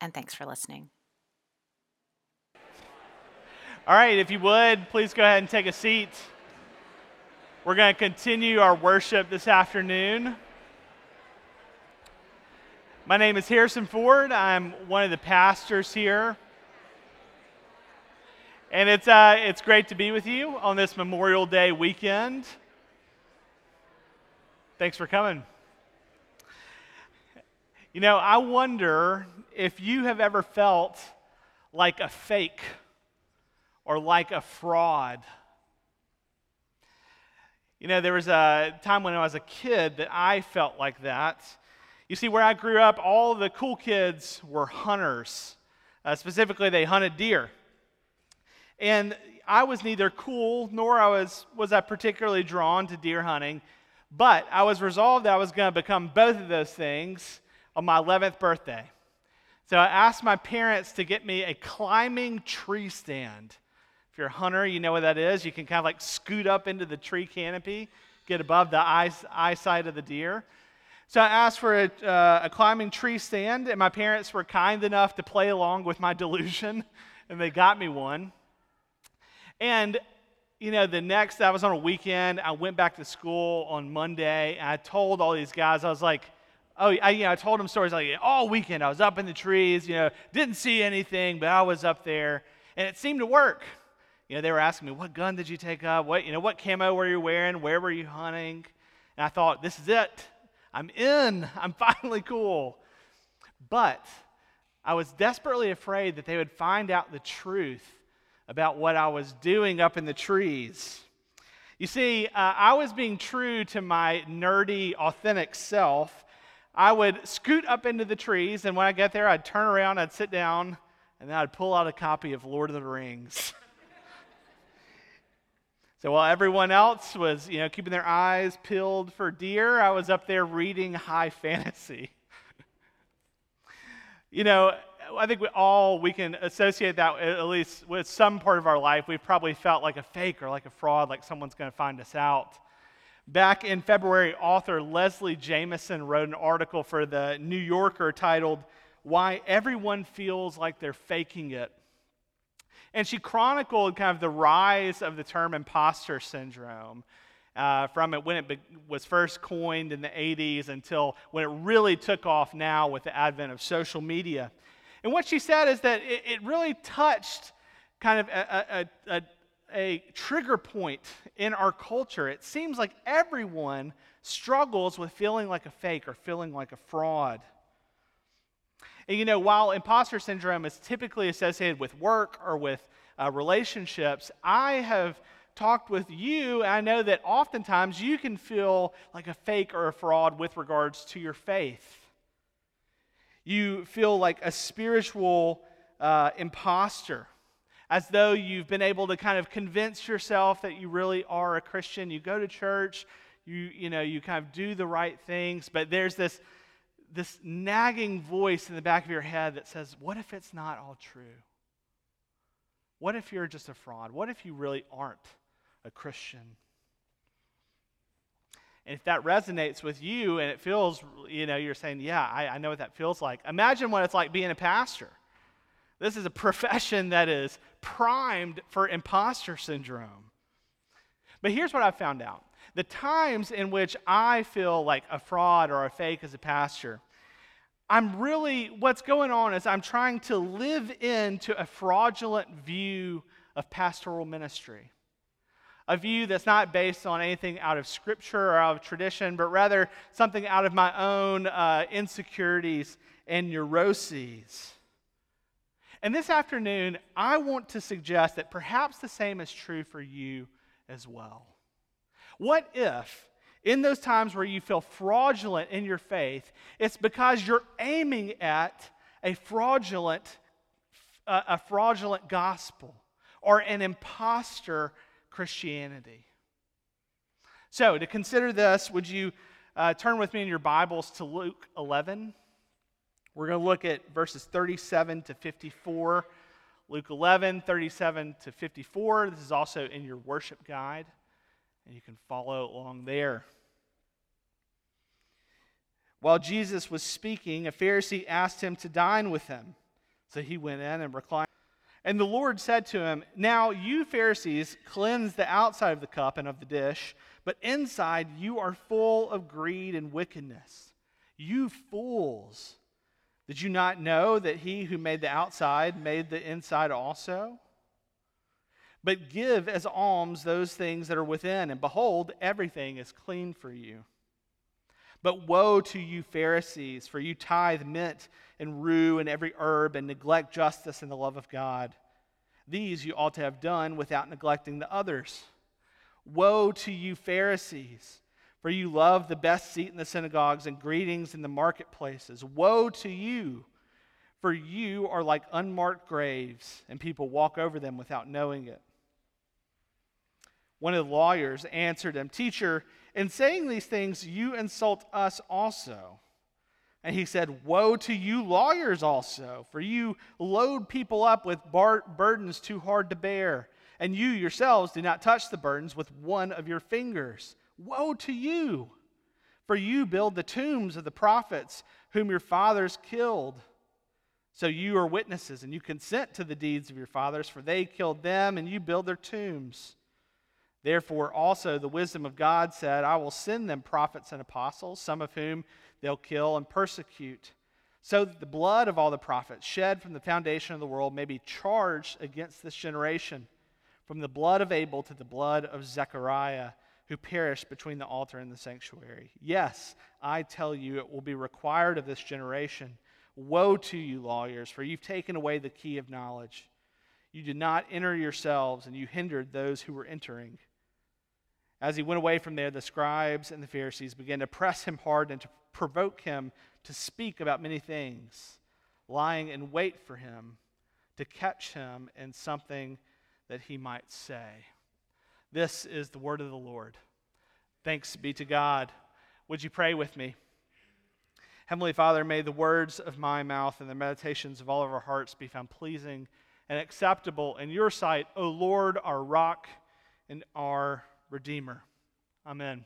And thanks for listening. All right, if you would, please go ahead and take a seat. We're going to continue our worship this afternoon. My name is Harrison Ford. I'm one of the pastors here. And it's, uh, it's great to be with you on this Memorial Day weekend. Thanks for coming. You know, I wonder if you have ever felt like a fake or like a fraud. You know, there was a time when I was a kid that I felt like that. You see, where I grew up, all the cool kids were hunters. Uh, specifically, they hunted deer. And I was neither cool nor I was, was I particularly drawn to deer hunting, but I was resolved that I was going to become both of those things on my 11th birthday. So I asked my parents to get me a climbing tree stand. If you're a hunter, you know what that is. You can kind of like scoot up into the tree canopy, get above the eye, eyesight of the deer. So I asked for a, uh, a climbing tree stand, and my parents were kind enough to play along with my delusion, and they got me one. And, you know, the next, I was on a weekend, I went back to school on Monday, and I told all these guys, I was like, oh, I, you know, I told them stories like all weekend I was up in the trees, you know, didn't see anything, but I was up there, and it seemed to work. You know, they were asking me, what gun did you take up? What, you know, what camo were you wearing? Where were you hunting? And I thought, this is it. I'm in. I'm finally cool. But I was desperately afraid that they would find out the truth about what I was doing up in the trees. You see, uh, I was being true to my nerdy, authentic self. I would scoot up into the trees, and when I got there, I'd turn around, I'd sit down, and then I'd pull out a copy of Lord of the Rings. So while everyone else was, you know, keeping their eyes peeled for deer, I was up there reading high fantasy. you know, I think we all we can associate that at least with some part of our life. We've probably felt like a fake or like a fraud, like someone's going to find us out. Back in February, author Leslie Jamison wrote an article for the New Yorker titled "Why Everyone Feels Like They're Faking It." And she chronicled kind of the rise of the term imposter syndrome uh, from it when it be- was first coined in the 80s until when it really took off now with the advent of social media. And what she said is that it, it really touched kind of a, a, a, a trigger point in our culture. It seems like everyone struggles with feeling like a fake or feeling like a fraud. And you know, while imposter syndrome is typically associated with work or with uh, relationships, I have talked with you, and I know that oftentimes you can feel like a fake or a fraud with regards to your faith. You feel like a spiritual uh, imposter, as though you've been able to kind of convince yourself that you really are a Christian. You go to church, you, you know, you kind of do the right things, but there's this this nagging voice in the back of your head that says, What if it's not all true? What if you're just a fraud? What if you really aren't a Christian? And if that resonates with you and it feels, you know, you're saying, Yeah, I, I know what that feels like. Imagine what it's like being a pastor. This is a profession that is primed for imposter syndrome. But here's what I found out the times in which I feel like a fraud or a fake as a pastor, I'm really, what's going on is I'm trying to live into a fraudulent view of pastoral ministry. A view that's not based on anything out of scripture or out of tradition, but rather something out of my own uh, insecurities and neuroses. And this afternoon, I want to suggest that perhaps the same is true for you as well. What if, in those times where you feel fraudulent in your faith, it's because you're aiming at a fraudulent, uh, a fraudulent gospel or an impostor Christianity. So, to consider this, would you uh, turn with me in your Bibles to Luke 11? We're going to look at verses 37 to 54. Luke 11, 37 to 54. This is also in your worship guide, and you can follow along there. While Jesus was speaking, a Pharisee asked him to dine with him. So he went in and reclined. And the Lord said to him, Now you Pharisees cleanse the outside of the cup and of the dish, but inside you are full of greed and wickedness. You fools! Did you not know that he who made the outside made the inside also? But give as alms those things that are within, and behold, everything is clean for you. But woe to you, Pharisees, for you tithe mint and rue and every herb and neglect justice and the love of God. These you ought to have done without neglecting the others. Woe to you, Pharisees, for you love the best seat in the synagogues and greetings in the marketplaces. Woe to you, for you are like unmarked graves, and people walk over them without knowing it. One of the lawyers answered him, Teacher, in saying these things, you insult us also. And he said, Woe to you, lawyers, also, for you load people up with bar- burdens too hard to bear, and you yourselves do not touch the burdens with one of your fingers. Woe to you, for you build the tombs of the prophets whom your fathers killed. So you are witnesses, and you consent to the deeds of your fathers, for they killed them, and you build their tombs. Therefore, also the wisdom of God said, I will send them prophets and apostles, some of whom they'll kill and persecute, so that the blood of all the prophets shed from the foundation of the world may be charged against this generation, from the blood of Abel to the blood of Zechariah, who perished between the altar and the sanctuary. Yes, I tell you, it will be required of this generation. Woe to you, lawyers, for you've taken away the key of knowledge. You did not enter yourselves, and you hindered those who were entering. As he went away from there, the scribes and the Pharisees began to press him hard and to provoke him to speak about many things, lying in wait for him to catch him in something that he might say. This is the word of the Lord. Thanks be to God. Would you pray with me? Heavenly Father, may the words of my mouth and the meditations of all of our hearts be found pleasing and acceptable in your sight, O Lord, our rock and our Redeemer. Amen.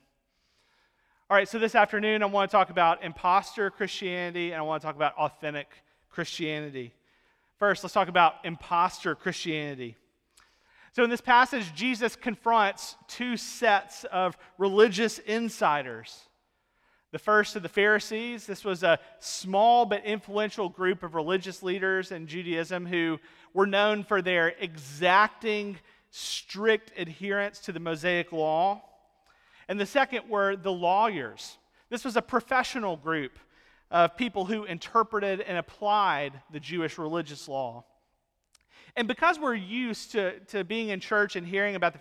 All right, so this afternoon I want to talk about impostor Christianity and I want to talk about authentic Christianity. First, let's talk about impostor Christianity. So, in this passage, Jesus confronts two sets of religious insiders. The first of the Pharisees. This was a small but influential group of religious leaders in Judaism who were known for their exacting strict adherence to the Mosaic law. And the second were the lawyers. This was a professional group of people who interpreted and applied the Jewish religious law. And because we're used to, to being in church and hearing about the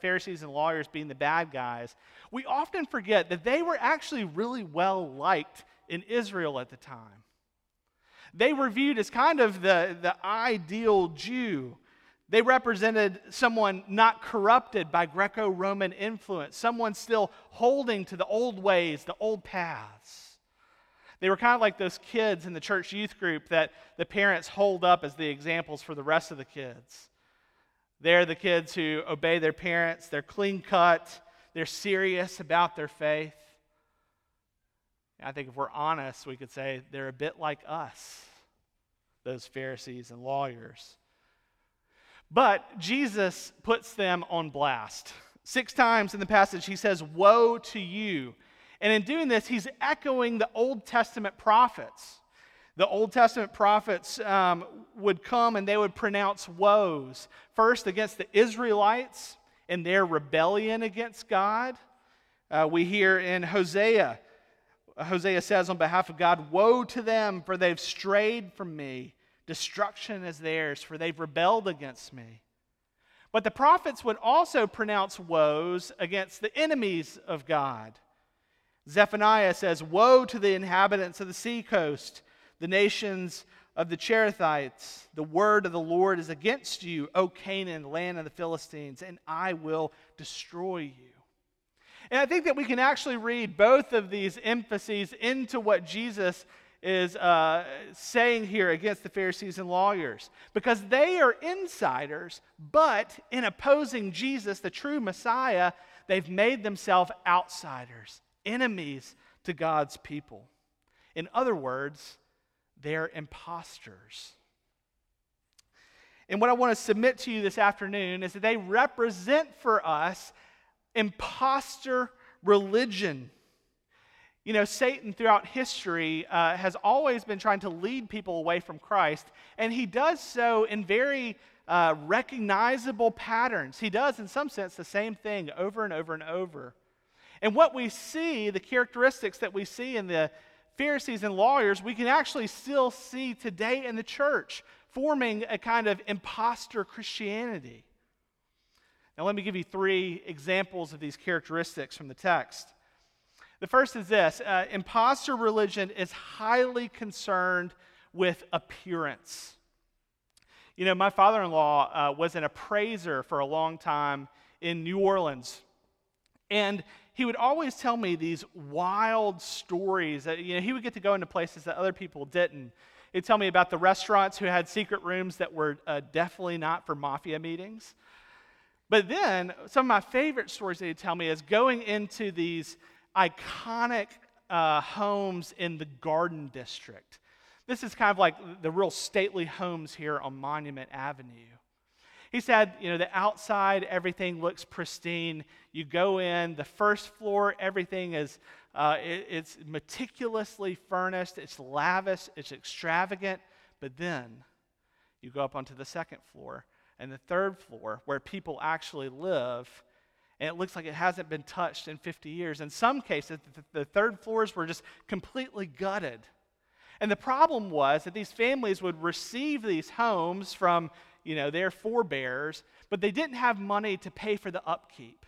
Pharisees and lawyers being the bad guys, we often forget that they were actually really well liked in Israel at the time. They were viewed as kind of the, the ideal Jew they represented someone not corrupted by Greco Roman influence, someone still holding to the old ways, the old paths. They were kind of like those kids in the church youth group that the parents hold up as the examples for the rest of the kids. They're the kids who obey their parents, they're clean cut, they're serious about their faith. I think if we're honest, we could say they're a bit like us, those Pharisees and lawyers. But Jesus puts them on blast. Six times in the passage, he says, Woe to you. And in doing this, he's echoing the Old Testament prophets. The Old Testament prophets um, would come and they would pronounce woes. First, against the Israelites and their rebellion against God. Uh, we hear in Hosea, Hosea says on behalf of God, Woe to them, for they've strayed from me. Destruction is theirs, for they've rebelled against me. But the prophets would also pronounce woes against the enemies of God. Zephaniah says, Woe to the inhabitants of the seacoast, the nations of the Cherethites. The word of the Lord is against you, O Canaan, land of the Philistines, and I will destroy you. And I think that we can actually read both of these emphases into what Jesus is uh, saying here against the Pharisees and lawyers because they are insiders, but in opposing Jesus, the true Messiah, they've made themselves outsiders, enemies to God's people. In other words, they're imposters. And what I want to submit to you this afternoon is that they represent for us impostor religion. You know, Satan throughout history uh, has always been trying to lead people away from Christ, and he does so in very uh, recognizable patterns. He does, in some sense, the same thing over and over and over. And what we see, the characteristics that we see in the Pharisees and lawyers, we can actually still see today in the church, forming a kind of impostor Christianity. Now, let me give you three examples of these characteristics from the text. The first is this uh, imposter religion is highly concerned with appearance. You know, my father in law uh, was an appraiser for a long time in New Orleans. And he would always tell me these wild stories. That, you know, he would get to go into places that other people didn't. He'd tell me about the restaurants who had secret rooms that were uh, definitely not for mafia meetings. But then, some of my favorite stories that he'd tell me is going into these iconic uh, homes in the Garden District. This is kind of like the real stately homes here on Monument Avenue. He said, you know, the outside, everything looks pristine. You go in, the first floor, everything is, uh, it, it's meticulously furnished, it's lavish, it's extravagant. But then you go up onto the second floor and the third floor, where people actually live, and it looks like it hasn't been touched in 50 years. In some cases, the third floors were just completely gutted. And the problem was that these families would receive these homes from, you know, their forebears, but they didn't have money to pay for the upkeep.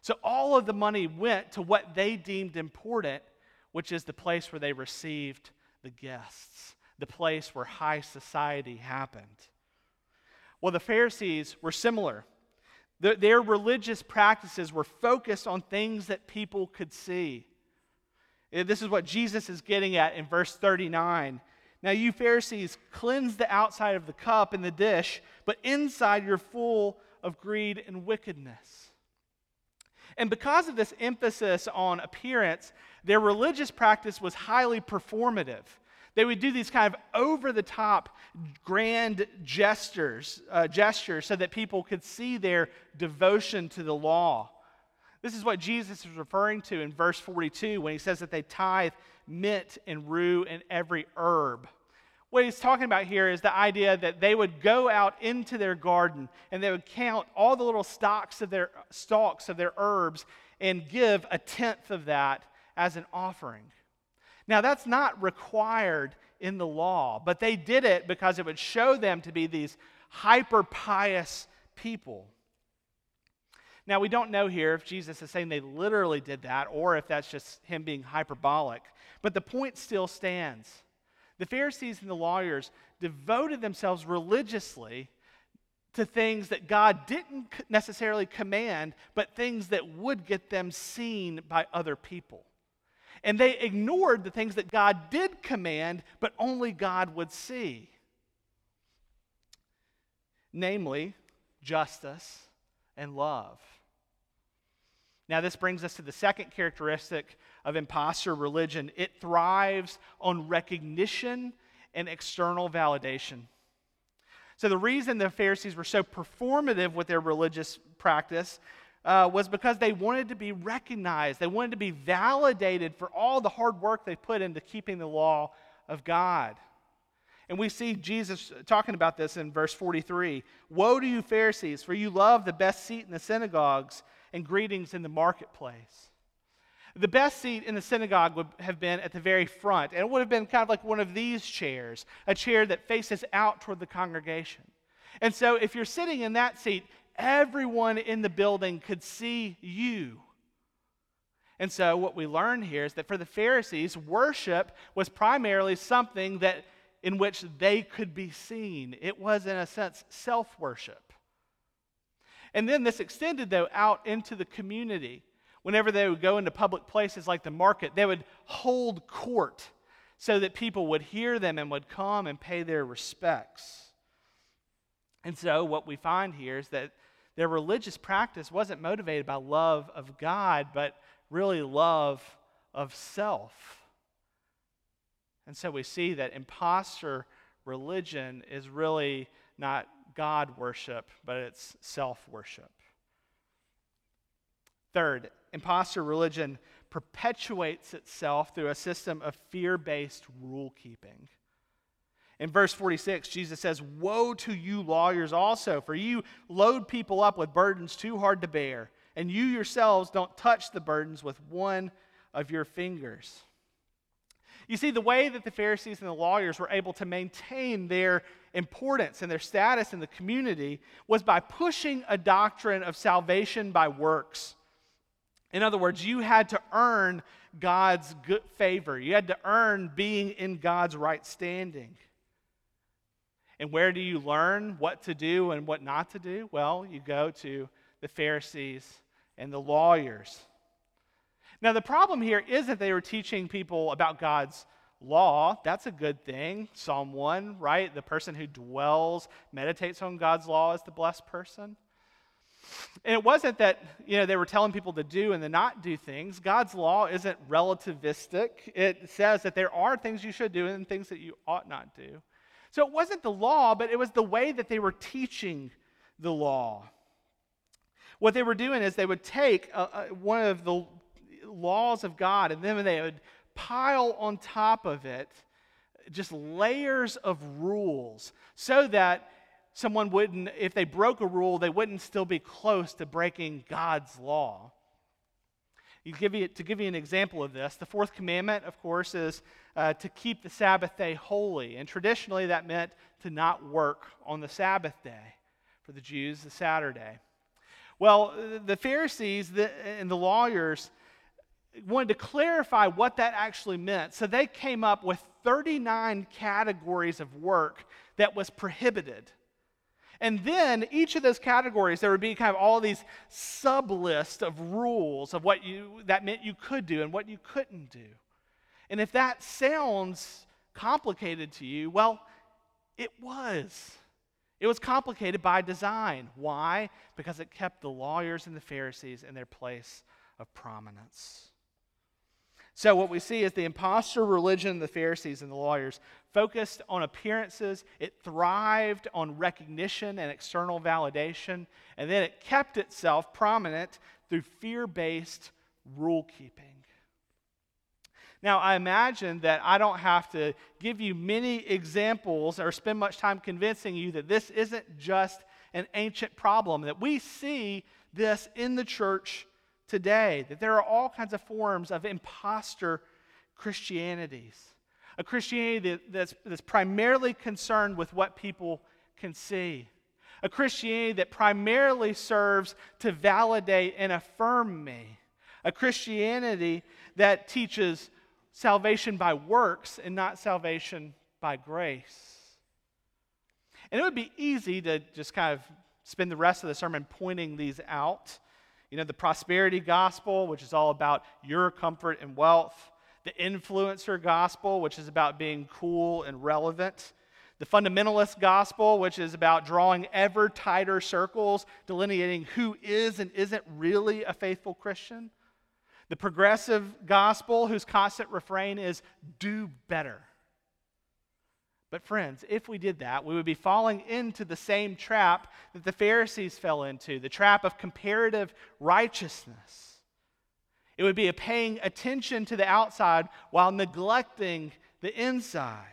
So all of the money went to what they deemed important, which is the place where they received the guests, the place where high society happened. Well, the Pharisees were similar. Their, religious practices were focused on things that people could see. Eh, this is what Jesus is getting at in verse 39. Now, you Pharisees cleanse the outside of the cup and the dish, but inside you're full of greed and wickedness. And because of this emphasis on appearance, their religious practice was highly performative. They would do these kind of over the top, grand gestures, uh, gestures so that people could see their devotion to the law. This is what Jesus is referring to in verse 42 when he says that they tithe mint and rue and every herb. What he's talking about here is the idea that they would go out into their garden and they would count all the little stalks of their stalks of their herbs and give a tenth of that as an offering. Now, that's not required in the law, but they did it because it would show them to be these hyper pious people. Now, we don't know here if Jesus is saying they literally did that or if that's just him being hyperbolic, but the point still stands. The Pharisees and the lawyers devoted themselves religiously to things that God didn't necessarily command, but things that would get them seen by other people. And they ignored the things that God did command, but only God would see. Namely, justice and love. Now, this brings us to the second characteristic of impostor religion it thrives on recognition and external validation. So, the reason the Pharisees were so performative with their religious practice uh, was because they wanted to be recognized. They wanted to be validated for all the hard work they put into keeping the law of God. And we see Jesus talking about this in verse 43 Woe to you, Pharisees, for you love the best seat in the synagogues and greetings in the marketplace. The best seat in the synagogue would have been at the very front, and it would have been kind of like one of these chairs, a chair that faces out toward the congregation. And so, if you're sitting in that seat, everyone in the building could see you. And so, what we learn here is that for the Pharisees, worship was primarily something that in which they could be seen. It was, in a sense, self worship. And then this extended, though, out into the community. Whenever they would go into public places like the market, they would hold court so that people would hear them and would come and pay their respects. And so, what we find here is that their religious practice wasn't motivated by love of God, but really love of self. And so we see that impostor religion is really not God worship, but it's self worship. Third, impostor religion perpetuates itself through a system of fear based rule keeping. In verse 46, Jesus says, Woe to you, lawyers, also, for you load people up with burdens too hard to bear, and you yourselves don't touch the burdens with one of your fingers. You see, the way that the Pharisees and the lawyers were able to maintain their importance and their status in the community was by pushing a doctrine of salvation by works. In other words, you had to earn God's good favor, you had to earn being in God's right standing. And where do you learn what to do and what not to do? Well, you go to the Pharisees and the lawyers. Now, the problem here isn't they were teaching people about God's law. That's a good thing. Psalm 1, right? The person who dwells, meditates on God's law is the blessed person. And it wasn't that, you know, they were telling people to do and to not do things. God's law isn't relativistic. It says that there are things you should do and things that you ought not do. So it wasn't the law, but it was the way that they were teaching the law. What they were doing is they would take uh, uh, one of the laws of God and then they would pile on top of it just layers of rules so that someone wouldn't, if they broke a rule, they wouldn't still be close to breaking God's law. Give you, to give you an example of this, the fourth commandment, of course, is uh, to keep the Sabbath day holy. And traditionally, that meant to not work on the Sabbath day. For the Jews, the Saturday. Well, the Pharisees and the lawyers wanted to clarify what that actually meant. So they came up with 39 categories of work that was prohibited. And then each of those categories, there would be kind of all these sub lists of rules of what you that meant you could do and what you couldn't do. And if that sounds complicated to you, well, it was. It was complicated by design. Why? Because it kept the lawyers and the Pharisees in their place of prominence. So, what we see is the impostor religion, the Pharisees and the lawyers focused on appearances. It thrived on recognition and external validation. And then it kept itself prominent through fear based rule keeping. Now, I imagine that I don't have to give you many examples or spend much time convincing you that this isn't just an ancient problem, that we see this in the church today, that there are all kinds of forms of impostor Christianities. A Christianity that's, that's primarily concerned with what people can see. A Christianity that primarily serves to validate and affirm me. A Christianity that teaches salvation by works and not salvation by grace. And it would be easy to just kind of spend the rest of the sermon pointing these out. You know, the prosperity gospel, which is all about your comfort and wealth, the influencer gospel, which is about being cool and relevant, the fundamentalist gospel, which is about drawing ever tighter circles, delineating who is and isn't really a faithful Christian, the progressive gospel, whose constant refrain is do better. But, friends, if we did that, we would be falling into the same trap that the Pharisees fell into the trap of comparative righteousness. It would be a paying attention to the outside while neglecting the inside.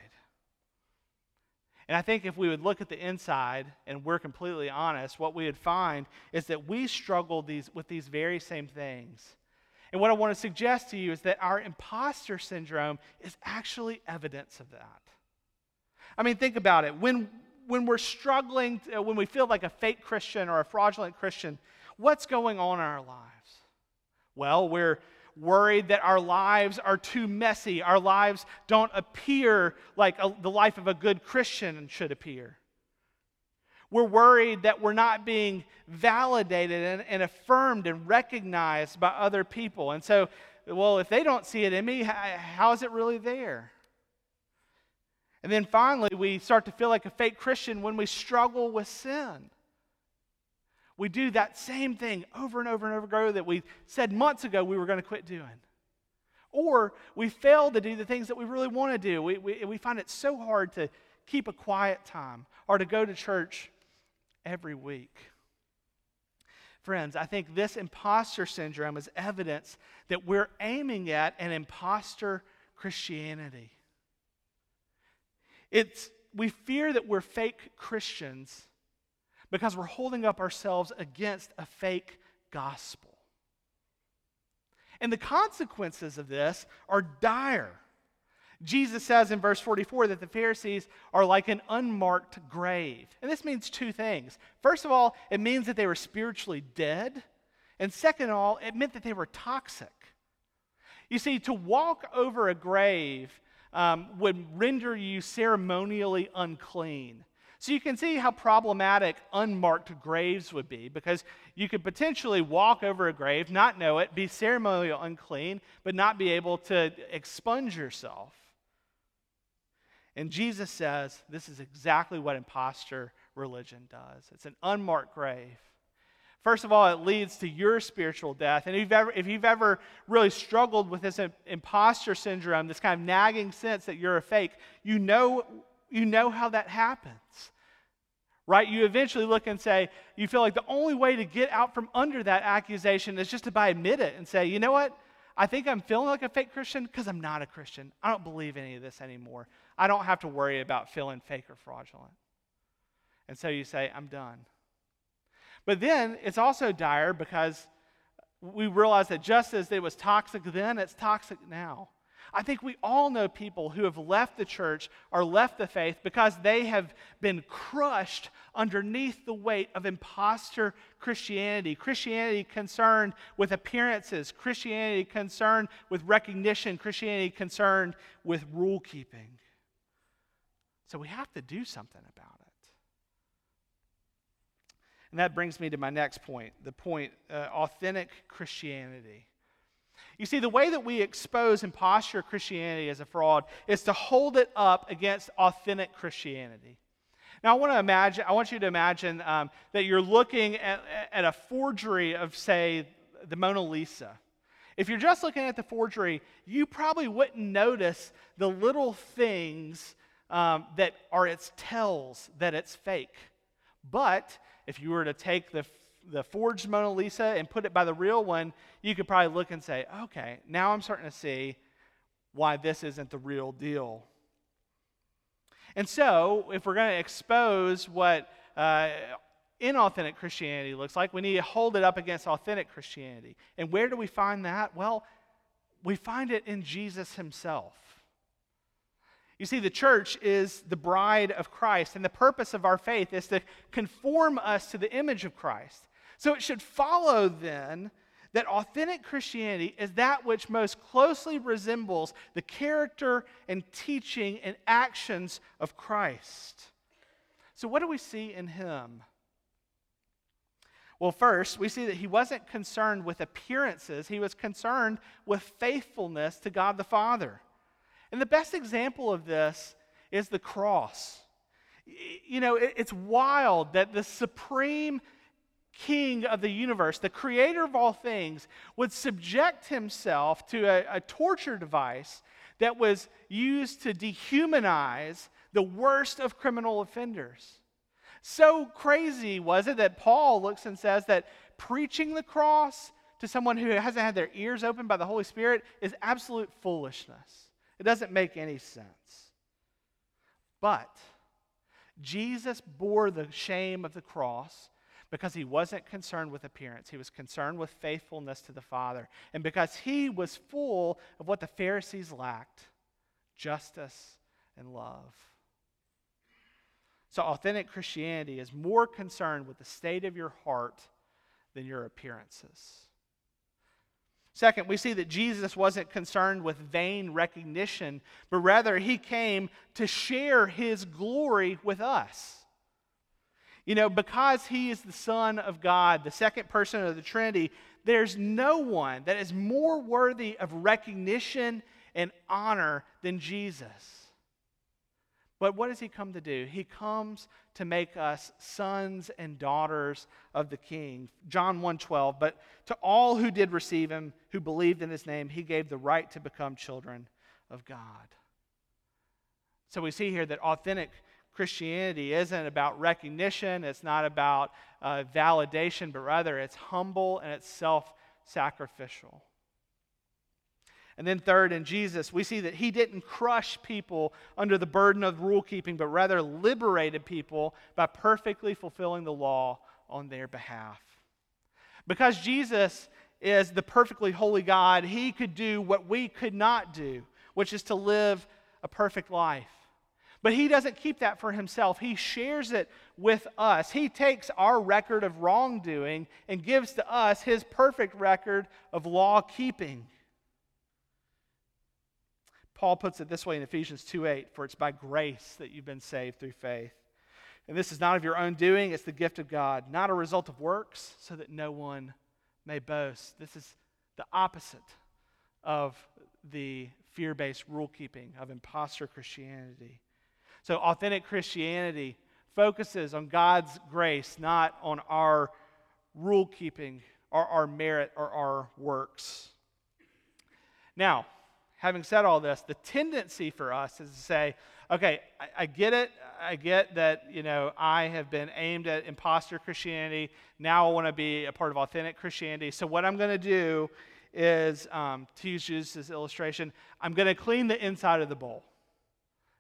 And I think if we would look at the inside and we're completely honest, what we would find is that we struggle these, with these very same things. And what I want to suggest to you is that our imposter syndrome is actually evidence of that. I mean, think about it. When, when we're struggling, to, uh, when we feel like a fake Christian or a fraudulent Christian, what's going on in our lives? Well, we're, worried that our lives are too messy. Our lives don't appear like a, the life of a good Christian should appear. We're worried that we're not being validated and, and affirmed and recognized by other people. And so, well, if they don't see it in me, how, how is it really there? And then finally, we start to feel like a fake Christian when we struggle with sin. We do that same thing over and over and over again that we said months ago we were going to quit doing. Or we fail to do the things that we really want to do. We, we, we find it so hard to keep a quiet time or to go to church every week. Friends, I think this imposter syndrome is evidence that we're aiming at an imposter Christianity. It's, we fear that we're fake Christians because we're holding up ourselves against a fake gospel. And the consequences of this are dire. Jesus says in verse 44 that the Pharisees are like an unmarked grave. And this means two things. First of all, it means that they were spiritually dead. And second of all, it meant that they were toxic. You see, to walk over a grave um, would render you ceremonially unclean. So you can see how problematic unmarked graves would be because you could potentially walk over a grave, not know it, be ceremonially unclean, but not be able to expunge yourself. And Jesus says this is exactly what impostor religion does it's an unmarked grave. First of all, it leads to your spiritual death. And if you've ever, if you've ever really struggled with this imposter syndrome, this kind of nagging sense that you're a fake, you know, you know how that happens. Right? You eventually look and say, you feel like the only way to get out from under that accusation is just to by admit it and say, you know what? I think I'm feeling like a fake Christian because I'm not a Christian. I don't believe any of this anymore. I don't have to worry about feeling fake or fraudulent. And so you say, I'm done. But then it's also dire because we realize that just as it was toxic then, it's toxic now. I think we all know people who have left the church or left the faith because they have been crushed underneath the weight of impostor Christianity. Christianity concerned with appearances, Christianity concerned with recognition, Christianity concerned with rule keeping. So we have to do something about it. And that brings me to my next point the point uh, authentic Christianity. You see, the way that we expose imposture Christianity as a fraud is to hold it up against authentic Christianity. Now, I want to imagine, I want you to imagine um, that you're looking at, at a forgery of, say, the Mona Lisa. If you're just looking at the forgery, you probably wouldn't notice the little things um, that are its tells that it's fake. But if you were to take the, the forged Mona Lisa and put it by the real one, you could probably look and say, okay, now I'm starting to see why this isn't the real deal. And so, if we're going to expose what uh, inauthentic Christianity looks like, we need to hold it up against authentic Christianity. And where do we find that? Well, we find it in Jesus himself. You see, the church is the bride of Christ, and the purpose of our faith is to conform us to the image of Christ. So it should follow then that authentic Christianity is that which most closely resembles the character and teaching and actions of Christ. So, what do we see in him? Well, first, we see that he wasn't concerned with appearances, he was concerned with faithfulness to God the Father. And the best example of this is the cross. You know, it's wild that the supreme king of the universe, the creator of all things, would subject himself to a, a torture device that was used to dehumanize the worst of criminal offenders. So crazy was it that Paul looks and says that preaching the cross to someone who hasn't had their ears opened by the Holy Spirit is absolute foolishness. It doesn't make any sense. But Jesus bore the shame of the cross because he wasn't concerned with appearance. He was concerned with faithfulness to the Father. And because he was full of what the Pharisees lacked justice and love. So, authentic Christianity is more concerned with the state of your heart than your appearances. Second, we see that Jesus wasn't concerned with vain recognition, but rather he came to share his glory with us. You know, because he is the Son of God, the second person of the Trinity, there's no one that is more worthy of recognition and honor than Jesus. But what does he come to do? He comes to make us sons and daughters of the king. John 1:12, but to all who did receive him, who believed in his name, he gave the right to become children of God. So we see here that authentic Christianity isn't about recognition, it's not about uh, validation, but rather it's humble and it's self sacrificial. And then, third, in Jesus, we see that he didn't crush people under the burden of rule keeping, but rather liberated people by perfectly fulfilling the law on their behalf. Because Jesus is the perfectly holy God, he could do what we could not do, which is to live a perfect life. But he doesn't keep that for himself. He shares it with us. He takes our record of wrongdoing and gives to us his perfect record of law keeping. Paul puts it this way in Ephesians 2:8, for it's by grace that you've been saved through faith. And this is not of your own doing, it's the gift of God, not a result of works, so that no one may boast. This is the opposite of the fear based rule keeping of impostor Christianity. So, authentic Christianity focuses on God's grace, not on our rule keeping or our merit or our works. Now, having said all this, the tendency for us is to say, okay, I, I, get it. I get that, you know, I have been aimed at imposter Christianity. Now I want to be a part of authentic Christianity. So what I'm going to do is, um, to use this illustration, I'm going to clean the inside of the bowl.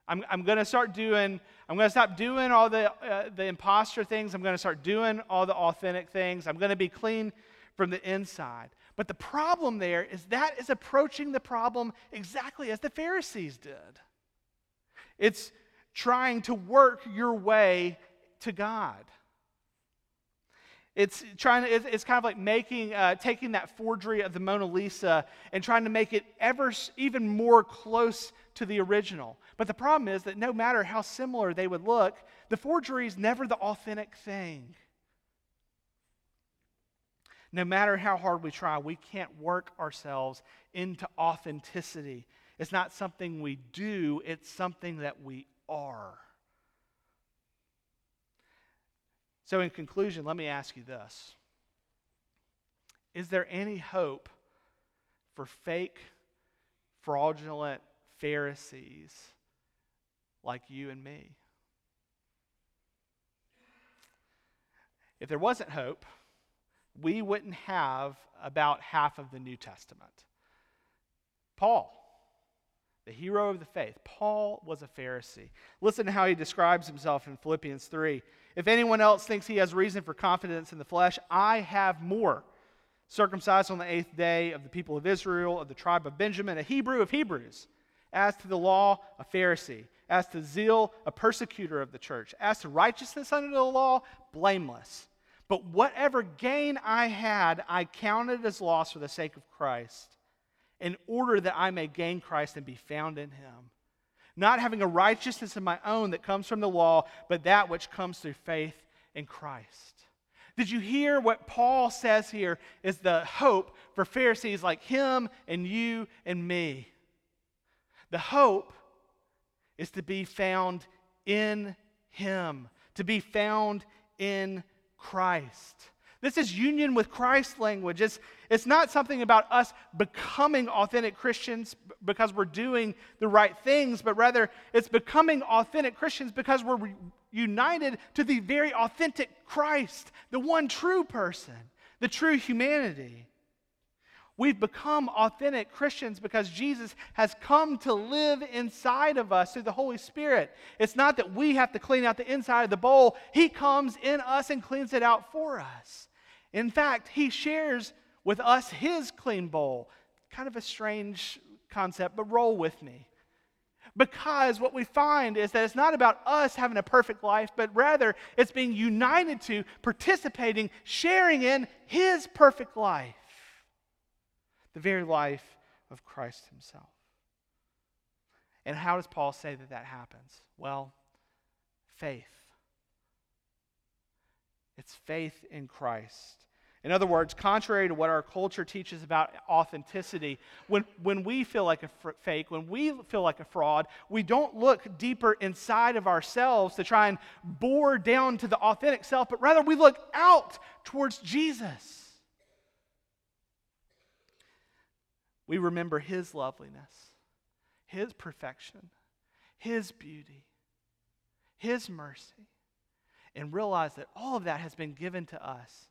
I'm, I'm going to start doing, I'm going to stop doing all the, uh, the imposter things. I'm going to start doing all the authentic things. I'm going to be clean from the inside. But the problem there is that is approaching the problem exactly as the Pharisees did. It's trying to work your way to God. It's trying to, it's kind of like making, uh, taking that forgery of the Mona Lisa and trying to make it ever even more close to the original. But the problem is that no matter how similar they would look, the forgery is never the authentic thing. No matter how hard we try, we can't work ourselves into authenticity. It's not something we do, it's something that we are. So, in conclusion, let me ask you this Is there any hope for fake, fraudulent Pharisees like you and me? If there wasn't hope, we wouldn't have about half of the New Testament. Paul, the hero of the faith, Paul was a Pharisee. Listen to how he describes himself in Philippians 3. If anyone else thinks he has reason for confidence in the flesh, I have more. Circumcised on the eighth day of the people of Israel, of the tribe of Benjamin, a Hebrew of Hebrews. As to the law, a Pharisee. As to zeal, a persecutor of the church. As to righteousness under the law, blameless. But whatever gain I had, I counted as loss for the sake of Christ, in order that I may gain Christ and be found in him. Not having a righteousness of my own that comes from the law, but that which comes through faith in Christ. Did you hear what Paul says here is the hope for Pharisees like him and you and me? The hope is to be found in him, to be found in Christ. This is union with Christ language. It's, it's not something about us becoming authentic Christians because we're doing the right things, but rather it's becoming authentic Christians because we're re- united to the very authentic Christ, the one true person, the true humanity. We've become authentic Christians because Jesus has come to live inside of us through the Holy Spirit. It's not that we have to clean out the inside of the bowl, He comes in us and cleans it out for us. In fact, He shares with us His clean bowl. Kind of a strange concept, but roll with me. Because what we find is that it's not about us having a perfect life, but rather it's being united to, participating, sharing in His perfect life. The very life of Christ himself. And how does Paul say that that happens? Well, faith. It's faith in Christ. In other words, contrary to what our culture teaches about authenticity, when, when we feel like a fr- fake, when we feel like a fraud, we don't look deeper inside of ourselves to try and bore down to the authentic self, but rather we look out towards Jesus. We remember his loveliness, his perfection, his beauty, his mercy, and realize that all of that has been given to us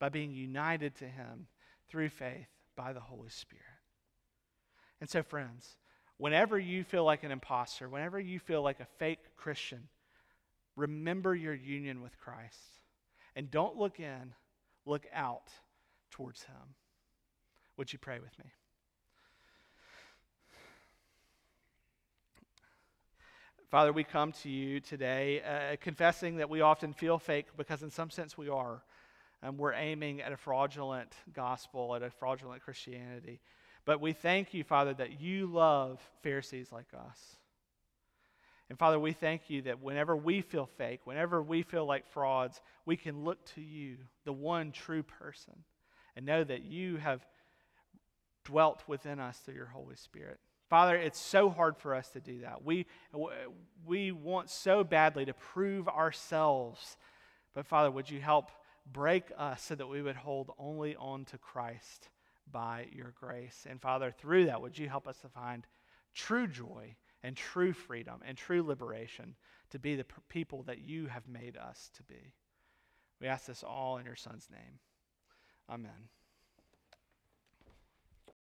by being united to Him through faith by the Holy Spirit. And so, friends, whenever you feel like an imposter, whenever you feel like a fake Christian, remember your union with Christ. And don't look in, look out towards Him. Would you pray with me? Father, we come to you today uh, confessing that we often feel fake because, in some sense, we are and we're aiming at a fraudulent gospel, at a fraudulent Christianity. But we thank you, Father, that you love Pharisees like us. And Father, we thank you that whenever we feel fake, whenever we feel like frauds, we can look to you, the one true person, and know that you have dwelt within us through your Holy Spirit. Father, it's so hard for us to do that. We, we want so badly to prove ourselves. But Father, would you help break us so that we would hold only on to Christ by your grace. And Father, through that, would you help us to find true joy and true freedom and true liberation to be the people that you have made us to be? We ask this all in your Son's name. Amen.